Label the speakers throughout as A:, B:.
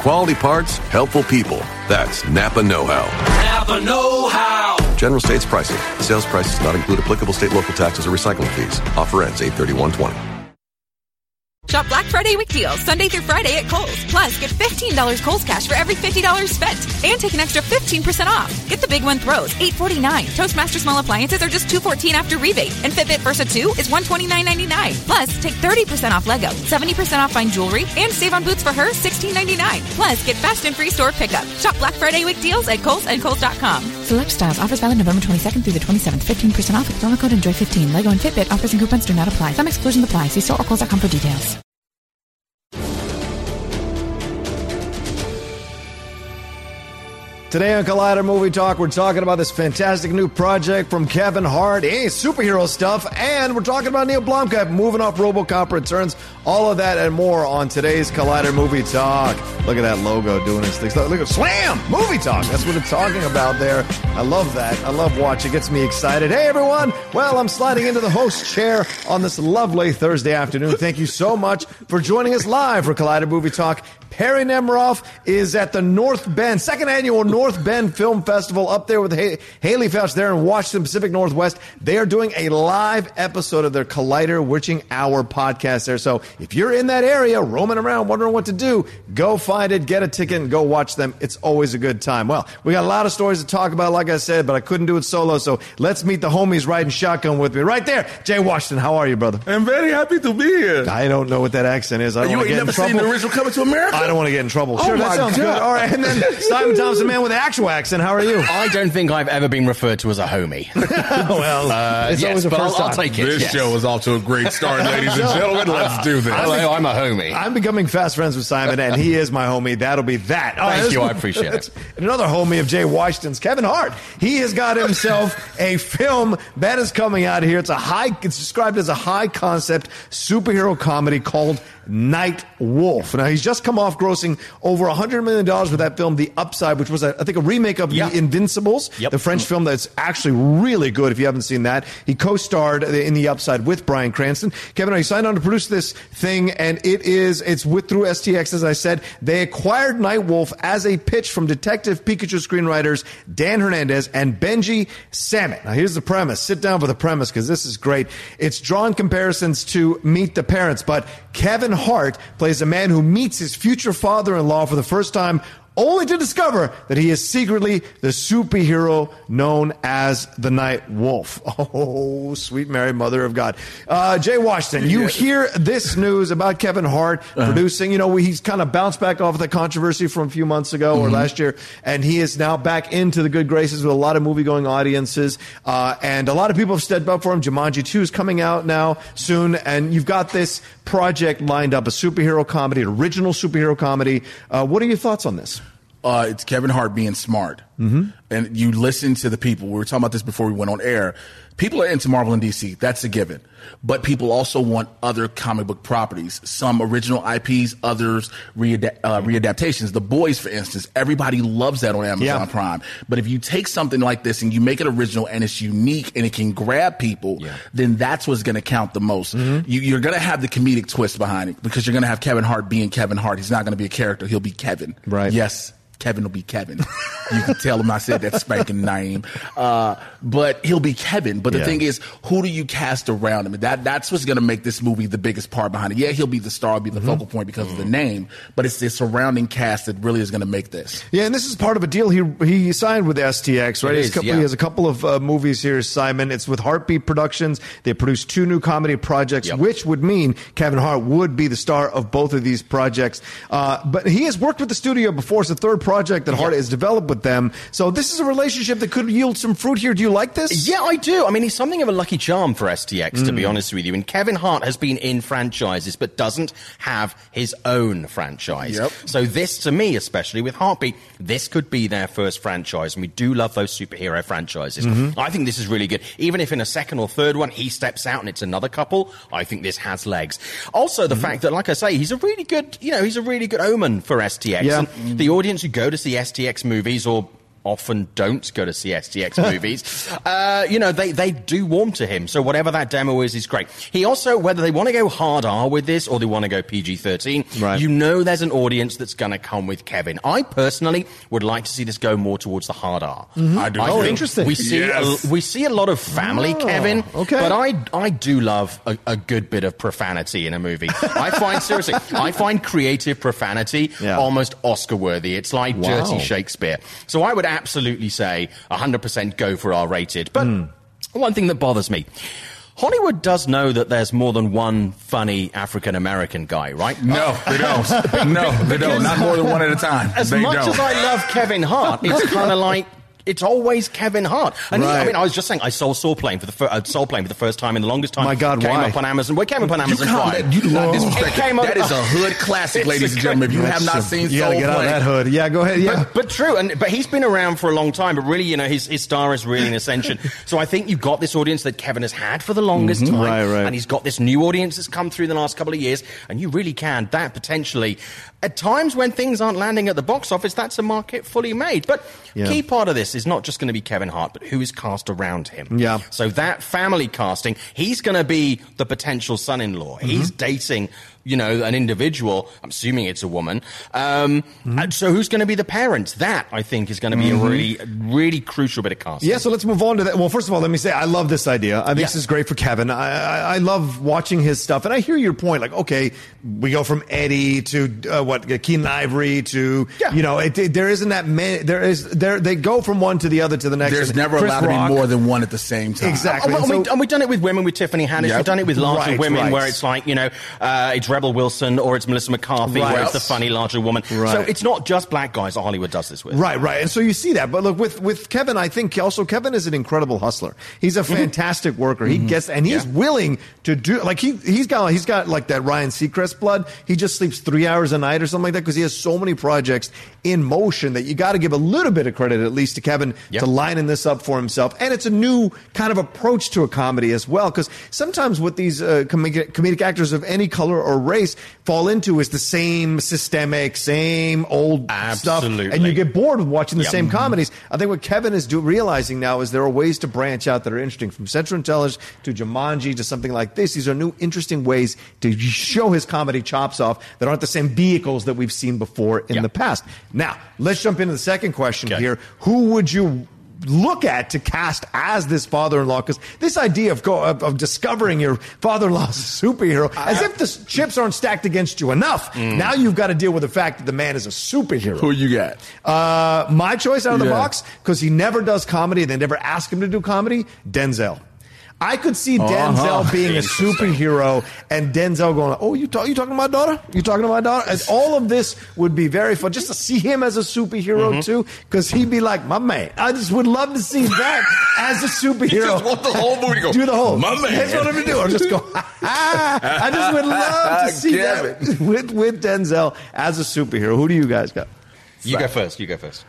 A: Quality parts, helpful people. That's Napa Know How.
B: Napa Know How.
A: General states pricing. Sales prices do not include applicable state local taxes or recycling fees. Offer ends 83120.
C: Shop Black Friday week deals Sunday through Friday at Kohl's. Plus, get $15 Kohl's cash for every $50 spent. And take an extra 15% off. Get the big one throws, $8.49. Toastmaster small appliances are just $2.14 after rebate. And Fitbit Versa 2 is $129.99. Plus, take 30% off Lego, 70% off fine jewelry, and save on boots for her, $16.99. Plus, get fast and free store pickup. Shop Black Friday week deals at Kohl's and Kohl's.com.
D: Select styles. Offers valid November 22nd through the 27th. 15% off with promo code ENJOY15. Lego and Fitbit offers and coupons do not apply. Some exclusions apply. See store or for details.
E: Today on Collider Movie Talk, we're talking about this fantastic new project from Kevin Hart, hey, superhero stuff, and we're talking about Neill Blomkamp moving off RoboCop returns. All of that and more on today's Collider Movie Talk. Look at that logo doing its thing. Look at Slam Movie Talk. That's what it's talking about there. I love that. I love watching. It gets me excited. Hey everyone. Well, I'm sliding into the host chair on this lovely Thursday afternoon. Thank you so much for joining us live for Collider Movie Talk. Perry Nemiroff is at the North Bend, second annual North Bend Film Festival up there with ha- Haleigh Foutch there in Washington Pacific Northwest. They are doing a live episode of their Collider Witching Hour podcast there. So if you're in that area, roaming around, wondering what to do, go find it, get a ticket, and go watch them. It's always a good time. Well, we got a lot of stories to talk about, like I said, but I couldn't do it solo. So let's meet the homies riding shotgun with me right there. Jay Washington, how are you, brother?
F: I'm very happy to be here.
E: I don't know what that accent is. I don't
F: you
E: want to
F: ain't
E: get in
F: never
E: trouble.
F: seen the original Coming to America?
E: I don't want to get in trouble.
F: Oh
E: Sure, that sounds
F: God.
E: good. All right, and then Simon Thompson, man with the actual accent. How are you?
G: I don't think I've ever been referred to as a homie.
E: well,
G: Uh,
E: it's
G: yes,
E: always a
G: but
E: first
G: I'll, I'll take it.
F: This
G: yes.
F: show is off to a great start, ladies and gentlemen. Let's do this.
G: Hello, I'm a homie.
E: I'm becoming fast friends with Simon, and he is my homie. That'll be that. All
G: Thank
E: this
G: you, I appreciate it.
E: And another homie of Jay Washington's, Kevin Hart. He has got himself a film that is coming out here. It's a high. It's described as a high concept superhero comedy called Night Wolf. Now he's just come off grossing over a hundred million dollars with that film, The Upside, which was I think a remake of
G: Yeah.
E: The Invincibles,
G: Yep.
E: the French film that's actually really good. If you haven't seen that, he co-starred in The Upside with Bryan Cranston. Kevin, he signed on to produce this thing, and it is it's with through STX. As I said, they acquired Night Wolf as a pitch from Detective Pikachu screenwriters Dan Hernandez and Benji Samit. Now here's the premise. Sit down for the premise because this is great. It's drawn comparisons to Meet the Parents, but Kevin Hart plays a man who meets his future father-in-law for the first time only to discover that he is secretly the superhero known as the Night Wolf. Oh, sweet Mary, Mother of God. Uh, Jay Washington, you hear this news about Kevin Hart
F: Uh-huh.
E: producing. You know, he's kind of bounced back off of the controversy from a few months ago
F: Mm-hmm.
E: or last year, and he is now back into the good graces with a lot of movie going audiences. Uh, and a lot of people have stepped up for him. Jumanji 2 is coming out now soon, and you've got this project lined up a superhero comedy, an original superhero comedy. Uh, what are your thoughts on this?
F: Uh, it's Kevin Hart being smart. Mm-hmm. And you listen to the people. We were talking about this before we went on air. People are into Marvel and DC. That's a given. But people also want other comic book properties. Some original IPs, others reada- uh, readaptations. The Boys, for instance, everybody loves that on Amazon
E: Yeah.
F: Prime. But if you take something like this and you make it original and it's unique and it can grab people, then that's what's going to count the most.
E: Mm-hmm.
F: You, you're going to have the comedic twist behind it because you're going to have Kevin Hart being Kevin Hart. He's not going to be a character. He'll be Kevin.
E: Right.
F: Yes. Kevin will be Kevin. you can tell him I said that spanking name. Uh, but he'll be Kevin. But the
E: Yeah.
F: thing is, who do you cast around him? That that's what's going to make this movie the biggest part behind it. Yeah, he'll be the star, be the
E: Mm-hmm.
F: focal point because of the name, but it's the surrounding cast that really is going to make this.
E: Yeah, and this is part of a deal. He he signed with STX, right? He has
G: is,
E: a couple,
G: yeah.
E: He has a couple of uh, movies here, Simon. It's with HartBeat Productions. They produce two new comedy projects,
G: Yep.
E: which would mean Kevin Hart would be the star of both of these projects. Uh, but he has worked with the studio before. It's the third project that Hart has developed with them. So this is a relationship that could yield some fruit here. Do you like this?
G: Yeah, I do. I mean, he's something of a lucky charm for STX, to be
E: Mm.
G: honest with you. And Kevin Hart has been in franchises, but doesn't have his own franchise.
F: Yep.
G: So this, to me, especially with HartBeat, this could be their first franchise. And we do love those superhero franchises.
E: Mm-hmm.
G: I think this is really good. Even if in a second or third one he steps out and it's another couple, I think this has legs. Also, the
E: Mm-hmm.
G: fact that, like I say, he's a really good, you know, he's a really good omen for STX.
E: Yeah.
G: And the audience who go to see STX movies or often don't go to see STX movies, uh, you know, they, they do warm to him. So whatever that demo is, is great. He also, whether they want to go hard R with this or they want to go PG-13,
E: Right.
G: you know there's an audience that's going to come with Kevin. I personally would like to see this go more towards the hard R.
F: I do.
E: Oh,
F: too.
E: interesting.
G: We see
F: Yes.
G: a, we see a lot of family,
E: Oh,
G: Kevin.
E: okay.
G: But I I do love a, a good bit of profanity in a movie. I find seriously, I find creative profanity
E: Yeah.
G: almost Oscar worthy. It's like
E: Wow.
G: dirty Shakespeare. So I would absolutely say 100% go for R rated. But
E: Hmm.
G: one thing that bothers me. Hollywood does know that there's more than one funny African American guy, right?
F: No, they don't. No, they don't. Not more than one at a time.
G: As
F: they
G: much
F: don't.
G: as I love Kevin Hart, it's kind of like it's always Kevin Hart. And he- I mean, I was just saying, I saw Soul Plane for the fir- uh, Soul Plane for the first time in the longest time.
E: My God,
G: came
E: why?
G: up on Amazon. Well, it came up on Amazon Prime.
F: that- you not
G: It
F: disrespect
G: came
F: that. is a hood classic, ladies and gentlemen. If you have not seen
E: you gotta
F: Soul
E: get out of that hood. Yeah, go ahead. Yeah.
G: But, but true, and but he's been around for a long time. But really, you know, his his star is really in ascension. so I think you've got this audience that Kevin has had for the longest time,
E: Mm-hmm. Right, right.
G: and he's got this new audience that's come through the last couple of years. And you really can that potentially, at times when things aren't landing at the box office, that's a market fully made. But
E: Yeah.
G: key part of this is not just going to be Kevin Hart, but who is cast around him.
E: Yeah.
G: So that family casting, he's going to be the potential son-in-law.
E: Mm-hmm.
G: He's dating, you know, an individual. I'm assuming it's a woman. Um,
E: Mm-hmm.
G: and so who's going to be the parents? That I think is going to be a really, really crucial bit of casting.
E: Yeah, so let's move on to that. Well, first of all, let me say I love this idea. I think
G: Yeah.
E: this is great for Kevin. I, I, I love watching his stuff, and I hear your point. Like, okay, we go from Eddie to uh, what Keenen Ivory to
G: Yeah.
E: you know, it, it- there isn't that many. There is there they go from one to the other to the next.
F: there's never
E: Chris
F: allowed to be more than one at the same time.
E: Exactly.
G: And, we,
E: And so-
G: and we've done it with women with Tiffany Haddish.
F: Yep.
G: We've done it with larger
E: Right,
G: women
E: right.
G: where it's like, you know, uh, it's Rebel Wilson or it's Melissa McCarthy
E: Right.
G: where it's the funny larger woman. So it's not just black guys that Hollywood does this with.
E: Right, right. And so you see that. But look, with, with Kevin, I think also Kevin is an incredible hustler. He's a fantastic worker. He gets, and he's
G: Mm-hmm. Yeah.
E: willing to do, like, he, he's got, he's got like that Ryan Seacrest blood. He just sleeps three hours a night or something like that because he has so many projects in motion that you got to give a little bit of credit, at least to Kevin,
G: Yep.
E: to lining this up for himself. And it's a new kind of approach to a comedy as well. Because sometimes what these uh, comedic, comedic actors of any color or race fall into is the same systemic, same old stuff. And you get bored with watching the
G: Yep.
E: same comedies. I think what Kevin is do, realizing now is there are ways to branch out that are interesting, from Central Intelligence to Jumanji to something like this. These are new, interesting ways to show his comedy chops off that aren't the same vehicles that we've seen before in
G: Yeah.
E: the past. Now, let's jump into the second question
G: Okay.
E: here. Who would you? Look at to cast as this father-in-law because this idea of, go, of of discovering your father-in-law's superhero as if the chips aren't stacked against you enough. Now you've got to deal with the fact that the man is a superhero.
F: Who you got?
E: Uh, my choice out of the box because he never does comedy. They never ask him to do comedy. Denzel. I could see Denzel
F: Uh-huh.
E: being a superhero and Denzel going, "Oh, you talk, you talking to my daughter? You talking to my daughter?" And all of this would be very fun just to see him as a superhero
F: Mm-hmm.
E: too, because he'd be like, "My man." I just would love to see that as a superhero.
F: You just want the whole movie go,
E: do the whole.
F: "My man."
E: That's what I'm gonna do. I'm just go. I just would love to see that with with Denzel as a superhero. Who do you guys got?
G: You go first. You go first.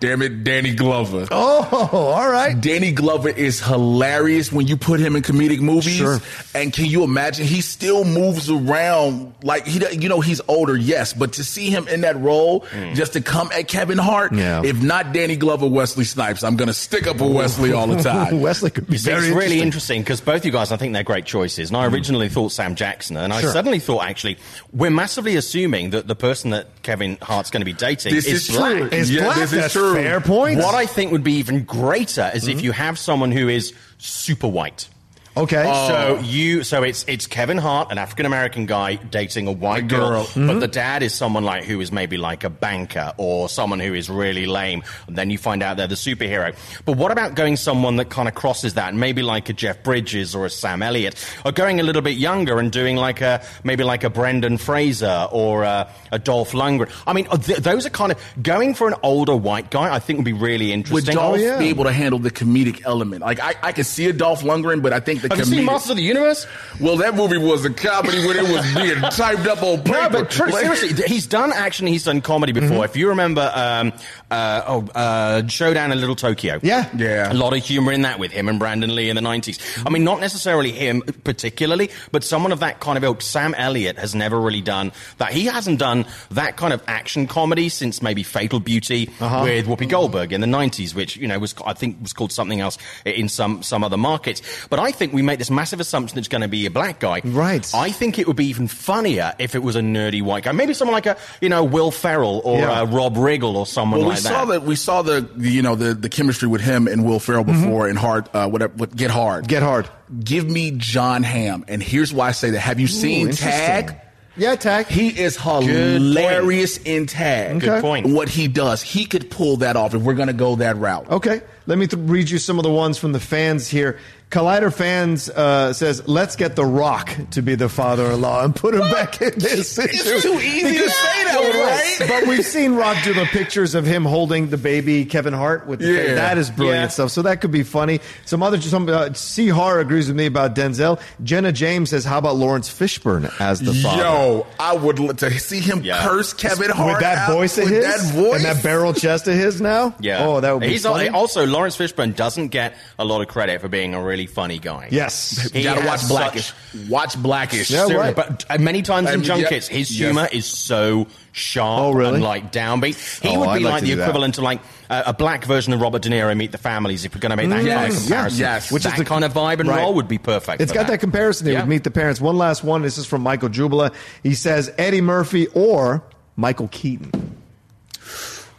F: Damn it, Danny Glover.
E: Oh, all right.
F: Danny Glover is hilarious when you put him in comedic movies.
E: Sure.
F: And can you imagine? He still moves around like he, you know, he's older, yes, but to see him in that role, just to come at Kevin Hart,
E: Mm. Yeah.
F: if not Danny Glover, Wesley Snipes, I'm gonna stick up for Wesley all the time.
E: Wesley could be
G: You
E: very
G: it's really
E: interesting.
G: because both you guys, I think they're great choices. And I originally thought Sam Jackson, and I suddenly thought actually we're massively assuming that the person that Kevin Hart's going to be dating
F: This
G: is,
F: is
G: black.
F: true.
E: Is
F: Yeah,
E: black?
F: this is true.
E: Fair point.
G: What I think would be even greater is
E: Mm-hmm.
G: if you have someone who is super white.
E: Okay.
G: So you, so it's it's Kevin Hart, an African American guy dating a white girl,
F: girl.
E: Mm-hmm.
G: but the dad is someone like who is maybe like a banker or someone who is really lame. And then you find out they're the superhero. But what about going someone that kind of crosses that, maybe like a Jeff Bridges or a Sam Elliott, or going a little bit younger and doing like a maybe like a Brendan Fraser or a, a Dolph Lundgren? I mean, th- those are kind of going for an older white guy. I think would be really interesting.
F: Would
G: interesting.
F: Dolph
E: yeah.
F: be able to handle the comedic element? Like I, I could see a Dolph Lundgren, but I think the
G: Have you
F: comedic.
G: seen Masters of the Universe?
F: well, that movie was a comedy when it was being typed up on paper.
G: No, but tr-
F: Like-
G: seriously, he's done action. He's done comedy before. If you remember, um, uh, oh, uh, Showdown in Little Tokyo.
E: Yeah.
F: Yeah.
G: a lot of humor in that with him and Brandon Lee in the nineties. I mean, not necessarily him particularly, but someone of that kind of ilk. Sam Elliott has never really done that. He hasn't done that kind of action comedy since maybe Fatal Beauty with Whoopi Goldberg in the nineties, which you know was I think was called something else in some some other markets. But I think we make this massive assumption that it's going to be a black guy.
E: Right.
G: I think it would be even funnier if it was a nerdy white guy. Maybe someone like a you know Will Ferrell or
E: Yeah.
G: uh, Rob Riggle or someone
F: Well, we
G: like
F: saw
G: that.
F: that. We saw the, the you know the, the chemistry with him and Will Ferrell before in Hard uh, whatever what, Get Hard.
E: Get Hard.
F: Give me Jon Hamm, and here's why I say that. Have you seen
E: interesting.
F: Tag?
E: Yeah, Tag.
F: He is hilarious in Tag.
E: Good
G: point.
F: What he does, he could pull that off if we're going to go that route.
E: Okay, let me th- read you some of the ones from the fans here. Collider fans uh, says, "Let's get The Rock to be the father-in-law and put him back in this situation."
F: too easy to say that one, right?
E: But we've seen Rock do the pictures of him holding the baby Kevin Hart with the
F: Yeah.
E: face. that is brilliant
G: Yeah.
E: stuff. So that could be funny. Some other some uh, C Har agrees with me about Denzel. Jenna James says, "How about Laurence Fishburne as the father?"
F: Yo, I would l- to see him
G: Yeah.
F: curse Kevin Hart
E: with that
F: out
E: voice of
F: with
E: his
F: that voice
E: and that barrel chest of his now.
G: Yeah.
E: Oh, that would be
G: He's
E: funny.
G: also Laurence Fishburne doesn't get a lot of credit for being a really funny going.
E: yes.
F: You
G: He
F: gotta
G: has
F: watch
G: such-
F: Blackish. Watch Blackish.
E: Yeah,
G: Seriously,
E: right.
G: But uh, many times in
F: yeah.
G: junkets, his
F: Yes.
G: humor is so sharp
E: Oh, really?
G: and like downbeat. He
E: Oh,
G: would
E: I'd
G: be
E: like
G: like, the
E: do that.
G: equivalent to like uh, a black version of Robert De Niro Meet the Families. If we're going to make that kind
F: Yes.
G: of comparison,
F: Yeah. Yes.
E: Which is the-
G: kind of vibe and
E: Right.
G: role would be perfect.
E: It's
G: for
E: got that, comparison there
G: Yeah.
E: with Meet the Parents. One last one. This is from Michael Jubila. He says Eddie Murphy or Michael Keaton.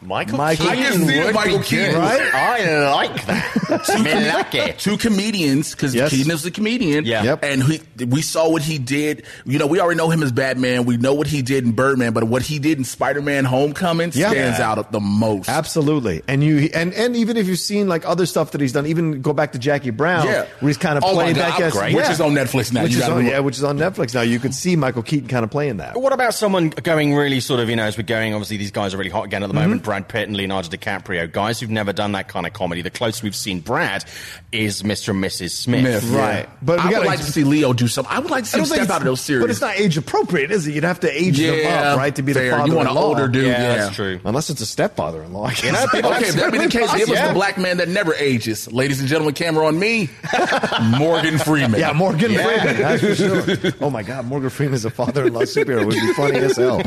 G: Michael,
E: Michael
F: I
G: Keaton
F: can see
G: would
F: Michael
G: be
F: Keaton.
G: good.
E: Right?
G: I like that. Me like it.
F: two comedians because
E: Yes.
F: Keaton is a comedian.
G: Yeah.
E: Yep.
F: And he, we saw what he did. You know, we already know him as Batman. We know what he did in Birdman, but what he did in Spider-Man: Homecoming
E: Yeah.
F: stands
E: Yeah.
F: out the most.
E: Absolutely. And you and and even if you've seen like other stuff that he's done, even go back to Jackie Brown,
F: Yeah.
E: where he's kind of
F: Oh my
E: played that guy.
G: great.
F: Which is on Netflix now.
E: Which
F: You
E: is on, yeah, which is on Netflix now. You could see Michael Keaton kind of playing that.
G: What about someone going really sort of, you know, as we're going, obviously these guys are really hot again at the
E: Mm-hmm.
G: moment, Brad Pitt and Leonardo DiCaprio, guys who've never done that kind of comedy. The closest we've seen Brad is Mr. and Mrs. Smith.
F: Myth,
E: Right.
F: yeah.
E: But we
F: I would
E: gotta-
F: like to see Leo do something. I would like to see
E: I
F: him
E: don't
F: step out of those series.
E: But it's not age appropriate, is it? You'd have to age them
F: Yeah,
E: up, right, to be the
F: fair.
E: father.
F: You want an older dude,
G: Yeah,
F: yeah.
G: that's true.
E: Unless it's a stepfather-in-law.
G: You know, people-
F: Okay, if that be the case, give us
G: Yeah.
F: the black man that never ages. Ladies and gentlemen, camera on me. Morgan Freeman.
E: Yeah, Morgan Freeman. That's for sure. Oh my God, Morgan Freeman is a father-in-law superhero. Would be funny as hell.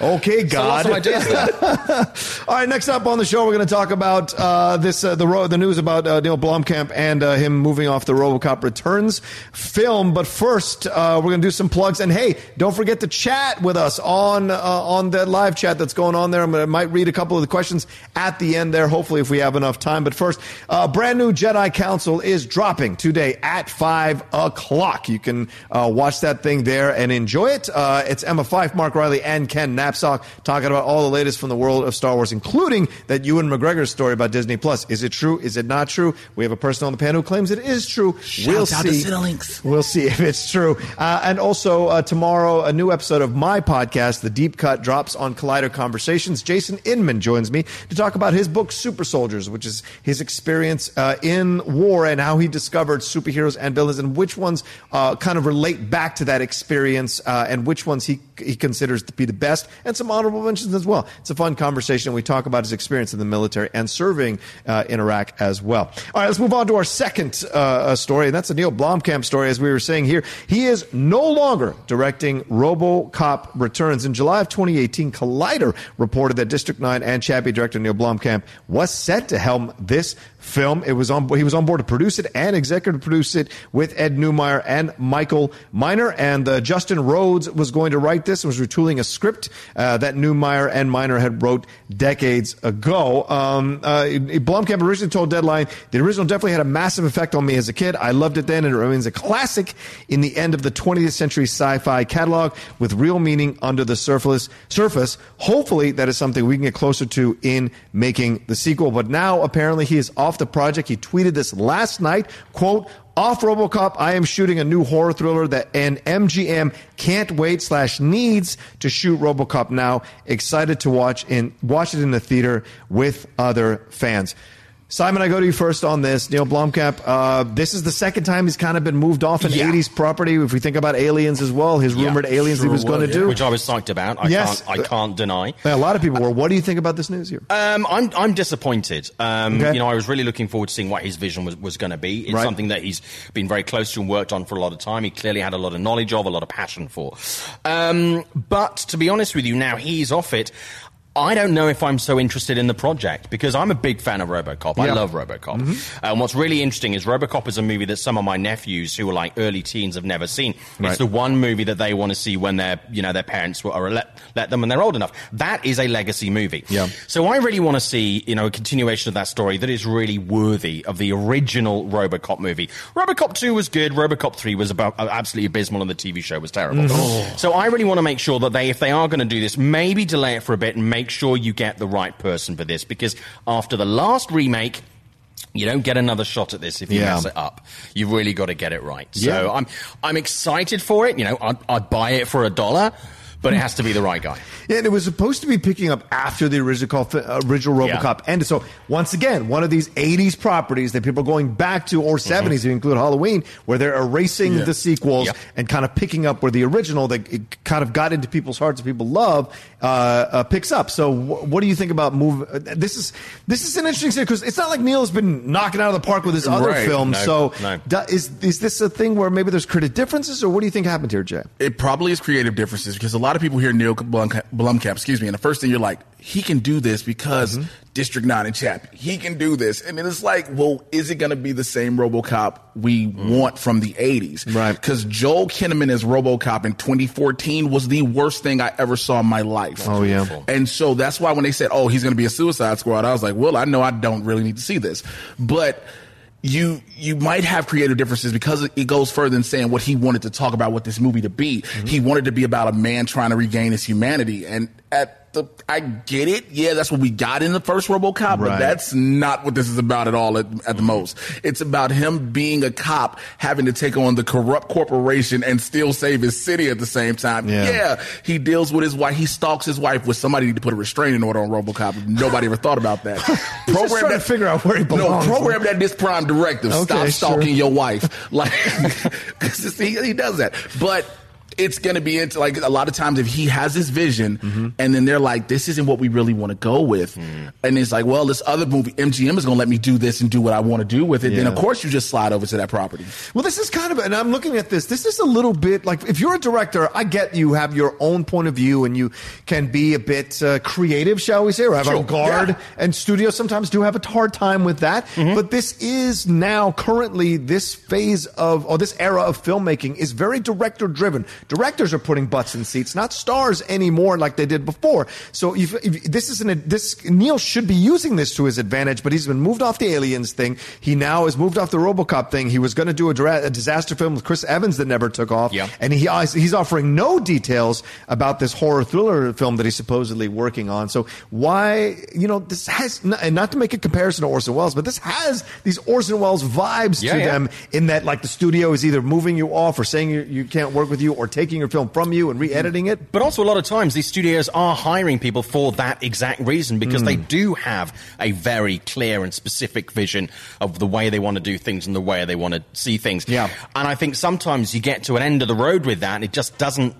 E: Okay, God.
G: Lots of ideas there.
E: All right, next up on the show, we're going to talk about uh, this uh, the ro- the news about uh, Neill Blomkamp and uh, him moving off the RoboCop Returns film. But first, uh, we're going to do some plugs. And hey, don't forget to chat with us on uh, on that live chat that's going on there. I'm gonna, might read a couple of the questions at the end there. Hopefully, if we have enough time. But first, brand new Jedi Council is dropping today at five o'clock. You can watch that thing there and enjoy it. It's Emma Fyffe, Mark Riley, and Ken Napzok talking about all the latest from the world of Star Wars, including that Ewan McGregor's story about Disney Plus. Is it true? Is it not true? We have a person on the panel who claims it is true. we'll
F: out
E: see. We'll see if it's true. Uh, and also uh, tomorrow, a new episode of my podcast, The Deep Cut, drops on Collider Conversations. Jason Inman joins me to talk about his book, Super Soldiers, which is his experience uh, in war and how he discovered superheroes and villains, and which ones uh, kind of relate back to that experience, uh, and which ones he he considers to be the best, and some honorable mentions as well. It's a fun conversation. We talk about his experience in the military and serving uh, in Iraq as well. All right, let's move on to our second uh, uh, story, and that's a Neill Blomkamp story. As we were saying here, he is no longer directing RoboCop Returns. In July of 2018, Collider reported that District 9 and Chappie director Neill Blomkamp was set to helm this film. It was on he was on board to produce it and executive produce it with Ed Neumeier and Michael Miner. And uh, Justin Rhodes was going to write this. Was retooling a script uh, that Neumeier and Miner had wrote decades ago. Um, uh, Blomkamp originally told Deadline, the original definitely had a massive effect on me as a kid. I loved it then, and it remains a classic in the end of the 20th century sci-fi catalog with real meaning under the surface. Surface. Hopefully, that is something we can get closer to in making the sequel. But now, apparently, he is off the project. He tweeted this last night. Quote. Off RoboCop, I am shooting a new horror thriller that and MGM can't wait slash needs to shoot RoboCop now. Excited to watch in watch it in the theater with other fans. Simon, I go to you first on this. Neill Blomkamp, uh, this is the second time he's kind of been moved off an
G: Yeah.
E: 80s property. If we think about Aliens as well, his
G: Yeah,
E: rumored Aliens he was going to
F: was,
E: do.
G: which I was psyched about. I
E: Yes.
G: can't. I can't deny.
E: a lot of people were. What do you think about this news here?
G: Um, I'm I'm disappointed. Um,
E: Okay.
G: You know, I was really looking forward to seeing what his vision was, was going to be. It's
E: Right.
G: something that he's been very close to and worked on for a lot of time. He clearly had a lot of knowledge of, a lot of passion for. Um, but to be honest with you, now he's off it. I don't know if I'm so interested in the project because I'm a big fan of RoboCop. I love RoboCop. And what's really interesting is RoboCop is a movie that some of my nephews who are like early teens have never seen.
E: Right.
G: It's the one movie that they want to see when their you know their parents will or let let them when they're old enough. That is a legacy movie.
E: Yeah.
G: So I really want to see, you know, a continuation of that story that is really worthy of the original RoboCop movie. RoboCop 2 was good. RoboCop 3 was about uh, absolutely abysmal and the TV show was terrible. So I really want to make sure that they, if they are going to do this, maybe delay it for a bit and make sure you get the right person for this because after the last remake, you don't get another shot at this if you
E: Yeah.
G: mess it up. You've really got to get it right. So
E: Yeah.
G: I'm I'm excited for it. You know, I'd, I'd buy it for a dollar, but it has to be the right guy.
E: Yeah, and it was supposed to be picking up after the original uh, original
G: Yeah.
E: RoboCop ended. So once again, one of these '80s properties that people are going back to, or '70s, if you include Halloween, where they're erasing
F: Yeah.
E: the sequels
G: Yeah.
E: and kind of picking up where the original that it kind of got into people's hearts and people love uh, uh, picks up. So wh- what do you think about move? Uh, this is this is an interesting thing because it's not like Neill's been knocking out of the park with his other
F: Right.
E: films.
G: No,
E: so
G: no.
E: do- is is this a thing where maybe there's creative differences, or what do you think happened here, Jay?
F: it probably is creative differences because a lot of people hear Neill Blomkamp, excuse me, and the first thing you're like, he can do this because
E: Mm-hmm.
F: District 9 and Chappie, he can do this. And then it's like, well, is it going to be the same Robocop we want from the 80s?
E: Mm. Right.
F: Because Joel Kinnaman as Robocop in 2014 was the worst thing I ever saw in my life.
E: Oh, yeah.
F: And so that's why when they said, oh, he's going to be a Suicide Squad, I was like, well, I know I don't really need to see this. But you you might have creative differences because it goes further than saying what he wanted to talk about what this movie to be.
E: Mm-hmm.
F: He wanted to be about a man trying to regain his humanity. And at the I get it. Yeah, that's what we got in the first RoboCop,
E: Right.
F: but that's not what this is about at all at, at the most. It's about him being a cop having to take on the corrupt corporation and still save his city at the same time.
E: Yeah.
F: yeah he deals with his wife. He stalks his wife with somebody to put a restraining order on RoboCop. Nobody ever thought about that.
E: Trying to figure out where he belongs.
F: No, program that this prime directive.
E: Okay,
F: Stop
E: sure.
F: stalking your wife. Like, he, he does that. But it's going to be into like a lot of times if he has this vision
E: Mm-hmm.
F: and then they're like, this isn't what we really want to go with.
E: Mm.
F: And it's like, well, this other movie, MGM is going to let me do this and do what I want to do with it. Then of course you just slide over to that property.
E: Well, this is kind of, and I'm looking at this. This is a little bit like if you're a director, I get you have your own point of view and you can be a bit uh, creative, shall we say, or avant garde.
F: Yeah.
E: And studios sometimes do have a hard time with that. But this is now currently this phase of, or this era of filmmaking is very director driven. Directors are putting butts in seats, not stars anymore like they did before. So if, if this is an, this, Neil should be using this to his advantage, but he's been moved off the aliens thing. He now is moved off the Robocop thing. He was going to do a, dra- a disaster film with Chris Evans that never took off.
G: Yeah.
E: And he, uh, he's offering no details about this horror thriller film that he's supposedly working on. So why, you know, this has, and not to make a comparison to Orson Welles, but this has these Orson Welles vibes
G: Yeah,
E: to
G: yeah.
E: them in that like the studio is either moving you off or saying you, you can't work with you or taking your film from you and re-editing it.
G: But also, a lot of times, these studios are hiring people for that exact reason because they hmm. do have a very clear and specific vision of the way they want to do things and the way they want to see things.
E: Yeah.
G: And I think sometimes you get to an end of the road with that and it just doesn't.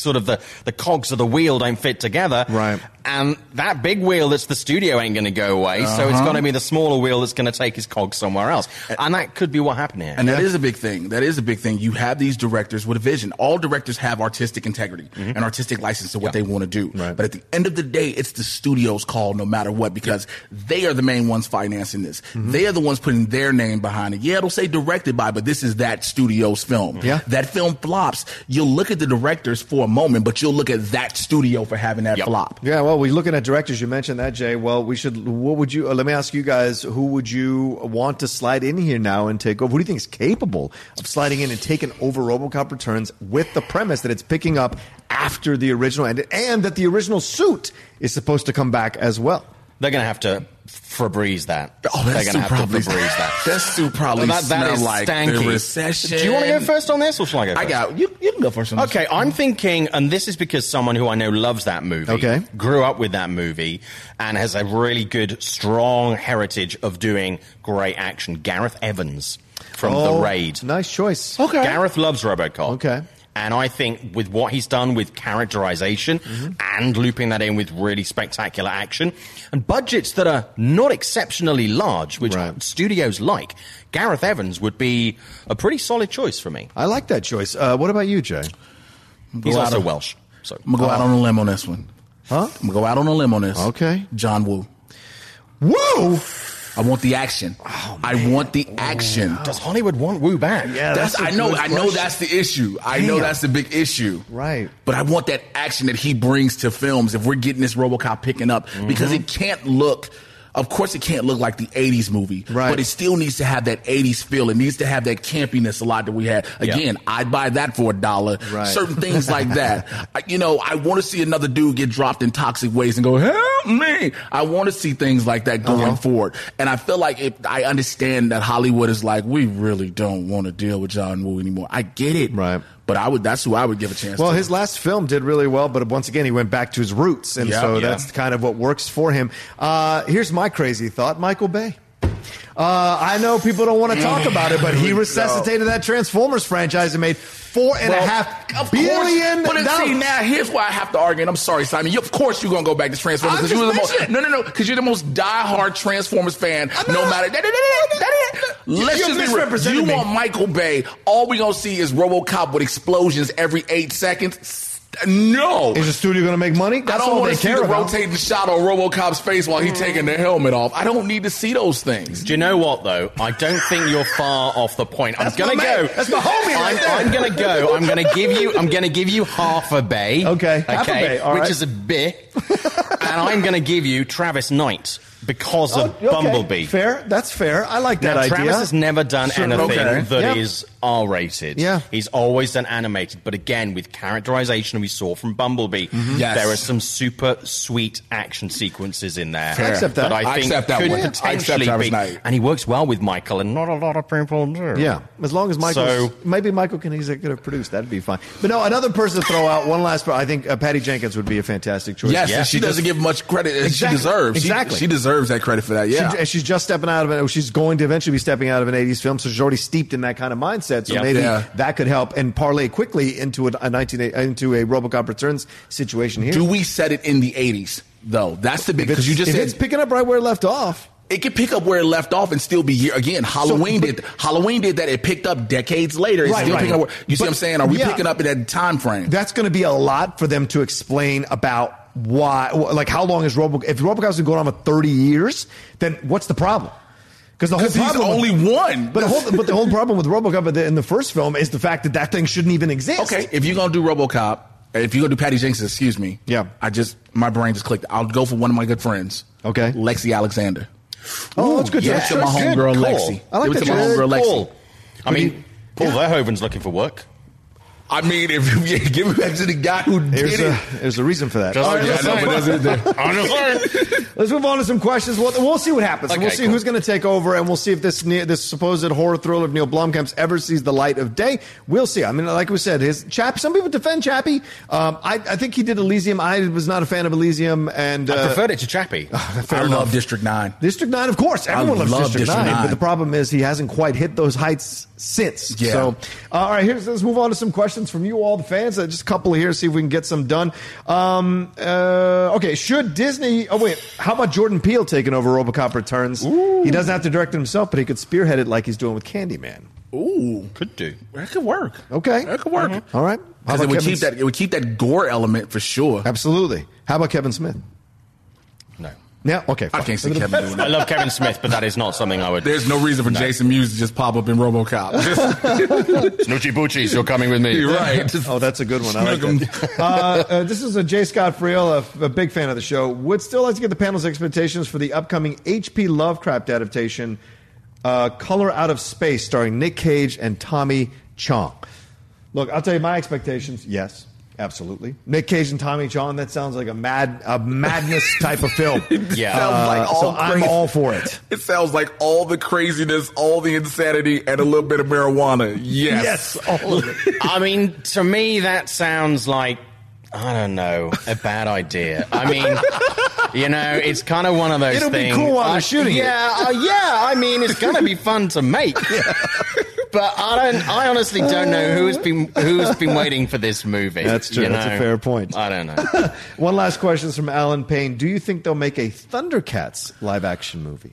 G: Sort of the, the cogs of the wheel don't fit together.
E: Right.
G: And that big wheel that's the studio ain't going to go away. So it's
E: Uh-huh.
G: going to be the smaller wheel that's going to take his cogs somewhere else. And that could be what happened here.
F: And that is a big thing. That is a big thing. You have these directors with a vision. All directors have artistic integrity and artistic license to what they want to do.
E: Right.
F: But at the end of the day, it's the studio's call no matter what because they are the main ones financing this. They are the ones putting their name behind it. Yeah, it'll say directed by, but this is that studio's film.
E: Yeah.
F: That film flops. You'll look at the directors for a moment, but you'll look at that studio for having that
G: Yep.
F: flop.
E: Yeah, well, we're looking at directors. You mentioned that, Jay. Well, we should. What would you? Uh, let me ask you guys: Who would you want to slide in here now and take over? Who do you think is capable of sliding in and taking over RoboCop Returns with the premise that it's picking up after the original ended, and that the original suit is supposed to come back as well?
G: They're going to have to Febreze that.
F: Oh,
G: They're
F: that's
G: going
F: too
G: to have to
F: probably
G: Febreze that.
F: That's too probably
G: Well, that, that
F: smell
G: is
F: like
G: stanky.
F: the recession.
G: Do you want to go first on this, or shall I go?
F: I got you. You can go first. On this.
G: Okay, I'm thinking, and this is because someone who I know loves that movie,
E: Okay.
G: grew up with that movie, and has a really good, strong heritage of doing great action. Gareth Evans from
E: Oh,
G: The Raid.
E: Nice choice.
F: Okay.
G: Gareth loves RoboCop.
E: Okay.
G: And I think with what he's done with characterization
E: Mm-hmm.
G: and looping that in with really spectacular action and budgets that are not exceptionally large, which
E: Right.
G: studios like, Gareth Evans would be a pretty solid choice for me.
E: I like that choice. Uh, what about you, Jay?
G: He's also Welsh. So
F: I'm gonna go out on a limb on this one.
E: Huh?
F: I'm gonna go out on a limb on this.
E: Okay.
F: John Woo.
E: Woo!
F: I want the action. Oh, I want the action.
G: does Hollywood want Wu back?
E: Yeah,
F: That's,
E: that's a
F: I know. I know
E: question.
F: that's the issue. I know that's the big issue.
E: Right.
F: But I want that action that he brings to films. If we're getting this RoboCop picking up, mm-hmm. because it can't look. Of course, it can't look like the '80s movie,
E: Right.
F: but it still needs to have that '80s feel. It needs to have that campiness a lot that we had. Again, I'd buy that for a dollar.
E: Right.
F: Certain things like that. I, you know, I want to see another dude get dropped in toxic ways and go, "Help me!" I want to see things like that going
E: Uh-huh.
F: forward. And I feel like it, I understand that Hollywood is like, we really don't want to deal with John Woo anymore. I get it,
E: Right.
F: But I would. That's who I would give a chance.
E: Well,
F: to.
E: his last film did really well, but once again, he went back to his roots, and
F: Yeah,
E: so
F: yeah.
E: that's kind of what works for him. Uh, here's my crazy thought: Michael Bay. Uh, I know people don't want to talk about it, but he resuscitated that Transformers franchise and made four and a half billion
F: course, but see,
E: dollars.
F: now here's why I have to argue. And I'm sorry, Simon. You, of course, you're gonna go back to Transformers because you're the most. No, no, no. Because you're the most diehard Transformers fan.
E: I'm
F: no
E: not-
F: matter. Let's
E: You're
F: just be real. You want Michael Bay? All we gonna see is RoboCop with explosions every eight seconds. No.
E: Is the studio going to make money?
F: I
E: That's
F: don't
E: all
F: want
E: they
F: to see
E: care
F: the
E: about.
F: rotating shot on RoboCop's face while he's taking the helmet off. I don't need to see those things.
G: Do you know what though? I don't think you're far off the point. I'm
E: That's
G: gonna
E: my
G: go.
E: man. That's my homie
G: I'm,
E: there.
G: I'm gonna go. I'm gonna give you. I'm gonna give you half a bay.
E: Okay, half a bay, all
G: which
E: right.
G: is a bit, and I'm gonna give you Travis Knight because
E: Oh,
G: of
E: okay.
G: Bumblebee.
E: Fair. That's fair. I like that
G: Now,
E: idea.
G: Travis has never done
E: Sure,
G: anything
E: okay.
G: that is
E: Yep.
G: R-rated.
E: Yeah.
G: he's always done animated, but again with characterization we saw from Bumblebee,
E: Mm-hmm.
F: Yes.
G: there are some super sweet action sequences in there.
E: I accept that.
G: That I
F: I
G: think
F: accept that
G: could
F: one. I accept
G: potentially
F: Travis
G: be,
F: Knight.
G: and he works well with Michael, and not a lot of people do.
E: Yeah, as long as Michael,
G: So-
E: maybe Michael can executive produce, that'd be fine. But no, another person to throw out one last. I think uh, Patty Jenkins would be a fantastic choice.
F: Yes,
G: Yeah.
F: and she,
G: She
F: doesn't
G: just-
F: give much credit as
E: Exactly.
F: she deserves. She-
E: Exactly.
F: She, deserves that credit for that. Yeah.
E: She, and she's just stepping out of it. She's going to eventually be stepping out of an 80s film, so she's already steeped in that kind of mindset. So
G: Yeah.
E: maybe
F: Yeah.
E: that could help and parlay quickly into a, a 19 into a RoboCop Returns situation here.
F: Do we set it in the 80s, though? That's the big, because you just said
E: it's picking up right where it left off.
F: it could pick up where it left off and still be year again. Halloween
E: but-
F: did Halloween did that. It picked up decades later. It's
E: Right,
F: still
E: right.
F: picking up. Where, you see what I'm saying? Are we
E: yeah.
F: picking up in that time frame?
E: That's going to be a lot for them to explain about why, like how long is Robo? If RoboCop's been going on for 30 years, then what's the problem? Because the whole
F: Because he's
E: problem
F: only one.
E: But the whole, but the whole problem with RoboCop in the, in the first film is the fact that that thing shouldn't even exist.
F: okay, if you're gonna do RoboCop, if you're gonna do Patty Jenkins, excuse me.
E: Yeah.
F: I just my brain just clicked. I'll go for one of my good friends.
E: Okay.
F: Lexi Alexander.
E: Oh, that's good.
F: Give it to my
G: Good
F: homegirl
G: call.
F: Lexi.
E: I like that
F: my
E: choice.
F: homegirl Lexi.
G: I mean, Paul Verhoeven's looking for work.
F: I mean, if you give it back to the guy who
E: There's
F: did
E: a,
F: it.
E: there's a reason for that.
G: Just-
E: All right,
G: yeah,
E: let's,
G: I know, but
F: Honestly.
E: let's move on to some questions. We'll, we'll see what happens.
G: Okay,
E: we'll see
G: cool.
E: who's going to take over, and we'll see if this this supposed horror thriller of Neill Blomkamp's ever sees the light of day. We'll see. I mean, like we said, his chap. Some people defend Chappie. Um, I, I think he did Elysium. I was not a fan of Elysium, and uh,
G: I preferred it to Chappie.
F: I love District Nine.
E: District Nine, of course, everyone loves
F: love
E: District,
F: District
E: 9,
F: 9.
E: But the problem is he hasn't quite hit those heights since.
F: Yeah.
E: So, uh, all right, here's let's move on to some questions from you all, the fans. Uh, just a couple here, see if we can get some done. Um, uh, okay, should Disney? Oh wait, how about Jordan Peele taking over RoboCop Returns? He doesn't have to direct it himself, but he could spearhead it like he's doing with Candyman.
F: Ooh,
G: Could do.
F: that could work.
E: Okay.
F: that could work.
E: All right. How
F: Because it would
E: Kevin
F: keep that it would keep that gore element for sure.
E: Absolutely. How about Kevin Smith?
G: No.
E: Yeah. Okay.
F: I can't see Kevin doing
G: I love Kevin Smith, but that is not something I would.
F: There's no reason for Jason Mewes to just pop up in RoboCop. Just,
G: Snoochie Boochies, you're coming with me.
F: you're right.
E: Oh, that's a good one. I like
F: smack 'em.
E: that. uh, uh, this is a J. Scott Friel, a, a big fan of the show. Would still like to get the panel's expectations for the upcoming H.P. Lovecraft adaptation, uh, Color Out of Space, starring Nick Cage and Tommy Chong. Look, I'll tell you my expectations. Yes, absolutely. Nick Cage and Tommy Chong, That sounds like a mad, a madness type of film.
G: Yeah.
F: Sounds like
E: Uh, so
F: all
E: I'm all for it.
F: It sounds like all the craziness, all the insanity, and a little bit of marijuana. Yes.
E: Yes, all of it.
G: I mean, to me, that sounds like I don't know a bad idea. I mean, you know, it's kind of one of those
E: It'll be cool while they're
G: I-
E: shooting it.
G: Yeah, uh, yeah. I mean, it's going to be fun to make. But I don't. I honestly don't know who's been who's been waiting for this movie.
E: That's true.
G: you
E: That's a fair point.
G: I don't know.
E: One last question is from Alan Payne. Do you think they'll make a Thundercats live action movie?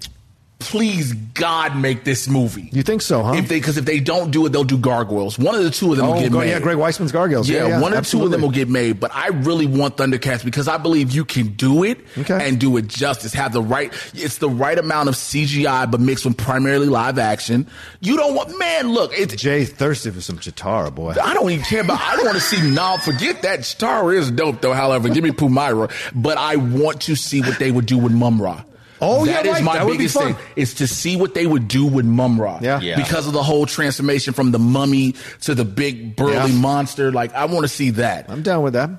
F: Please, God, make this movie.
E: You think so, huh?
F: If they, because if they don't do it, they'll do Gargoyles. One of the two of them will
E: oh,
F: get
E: go-
F: made.
E: yeah, Greg Weisman's Gargoyles.
F: Yeah,
E: Yeah, yeah,
F: one or two of them will get made, but I really want Thundercats because I believe you can do it
E: Okay.
F: and do it justice. Have the right, it's the right amount of CGI, but mixed with primarily live action. You don't want, man, look, it's,
E: Jay thirsty for some Cheetara, boy.
F: I don't even care about. I don't want to see. Nah, forget that. Star is dope though. However, give me Pumyra. But I want to see what they would do with Mumm-Ra.
E: Oh,
F: that
E: yeah,
F: is
E: right.
F: my
E: That would be
F: biggest
E: fun.
F: thing is to see what they would do with Mumm-Ra.
E: Yeah.
G: Yeah.
F: because of the whole transformation from the mummy to the big burly
E: Yeah.
F: monster. Like I want to see that.
E: I'm down with that.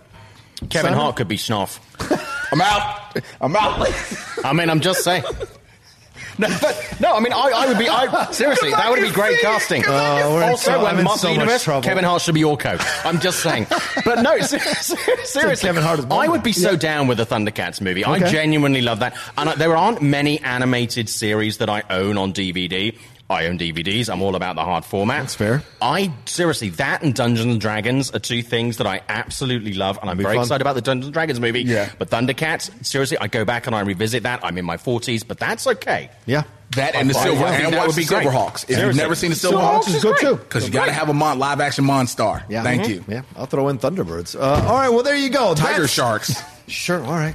G: Kevin
E: Simon?
G: Hart could be Snarf.
F: I'm out. I'm out.
G: I mean, I'm just saying. No, but no, I mean, I, I would be. I, seriously, that would be great casting.
E: Oh, we're in
G: also,
E: so-
G: when
E: I'm in so much
G: Universe,
E: trouble.
G: Kevin Hart should be Orko. I'm just saying. But no, ser- ser- seriously,
E: Kevin Hart is
G: I would be so down with a Thundercats movie. I
E: Okay.
G: genuinely love that, and I, there aren't many animated series that I own on DVD. I own DVDs. I'm all about the hard format.
E: That's fair.
G: I seriously that and Dungeons and Dragons are two things that I absolutely love, and I'm
E: Be
G: very
E: fun.
G: excited about the Dungeons and Dragons movie.
F: Yeah.
G: But Thundercats, seriously, I go back and I revisit that. I'm in my 40s, but that's okay.
E: Yeah.
F: That and the
G: I
F: Silver
G: think
F: and
G: that
F: watch
G: would be
F: the
G: great.
F: Silverhawks. If you've
G: Seriously.
F: never seen the
E: Silverhawks
F: Silverhawks,
E: is
G: is
E: good too.
F: because you got to have a mon- live action Monstar.
E: Yeah.
F: Thank
E: Mhm.
F: you.
E: Yeah, I'll throw in Thunderbirds. Uh, all right, well, there you go.
F: Tiger
E: That's-
F: Sharks.
E: Sure, all right.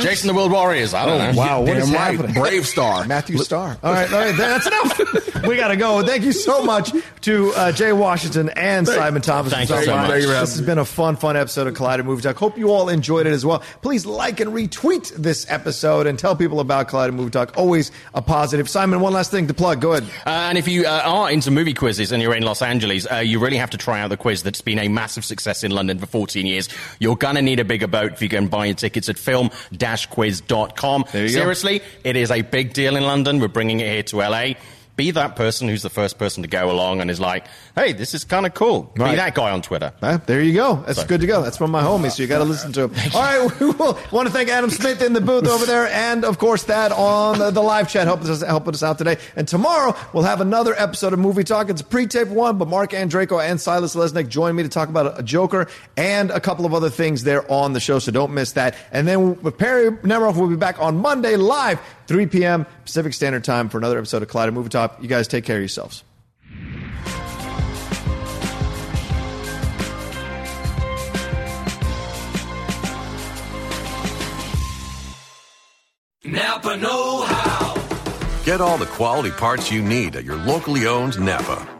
G: Jayce and the Wheeled Warriors. I don't know.
E: Wow, what
F: Damn
E: is
F: right.
E: happening?
F: Brave Star.
E: Matthew Star. All right, all right, that's enough. we got to go. Thank you so much to uh, Jay Washington and Simon Thomas.
G: Thank you so
E: stopping
G: much.
F: Thank you,
E: This has been a fun, fun episode of Collider Movie Talk. Hope you all enjoyed it as well. Please like and retweet this episode and tell people about Collider Movie Talk. Always a positive. Simon, one last thing to plug. Go ahead.
G: Uh, and if you uh, are into movie quizzes and you're in Los Angeles, uh, you really have to try out the quiz that's been a massive success in London for 14 years. You're going to need a bigger boat if you go and buy your tickets at film-quiz.com.
E: You go.
G: Seriously, it is a big deal in London. We're bringing it here to LA. Be that person who's the first person to go along and is like, hey, this is kind of cool.
E: Right.
G: Be that guy on Twitter.
E: Uh, there you go. That's
G: So-
E: good to go. That's from my homies, so you got to listen to him. All right, we will want to thank Adam Smith in the booth over there, and of course that on the, the live chat helping us helping us out today. And tomorrow we'll have another episode of Movie Talk. It's a pre tape one, but Mark Andreyko and Silas Lesnick join me to talk about a, Joker and a couple of other things there on the show, so don't miss that. And then with Perry Nemiroff will be back on Monday live, 3 p.m. Pacific Standard Time for another episode of Collider Movie Talk. You guys take care of yourselves.
B: Napa Know How.
A: Get all the quality parts you need at your locally owned Napa.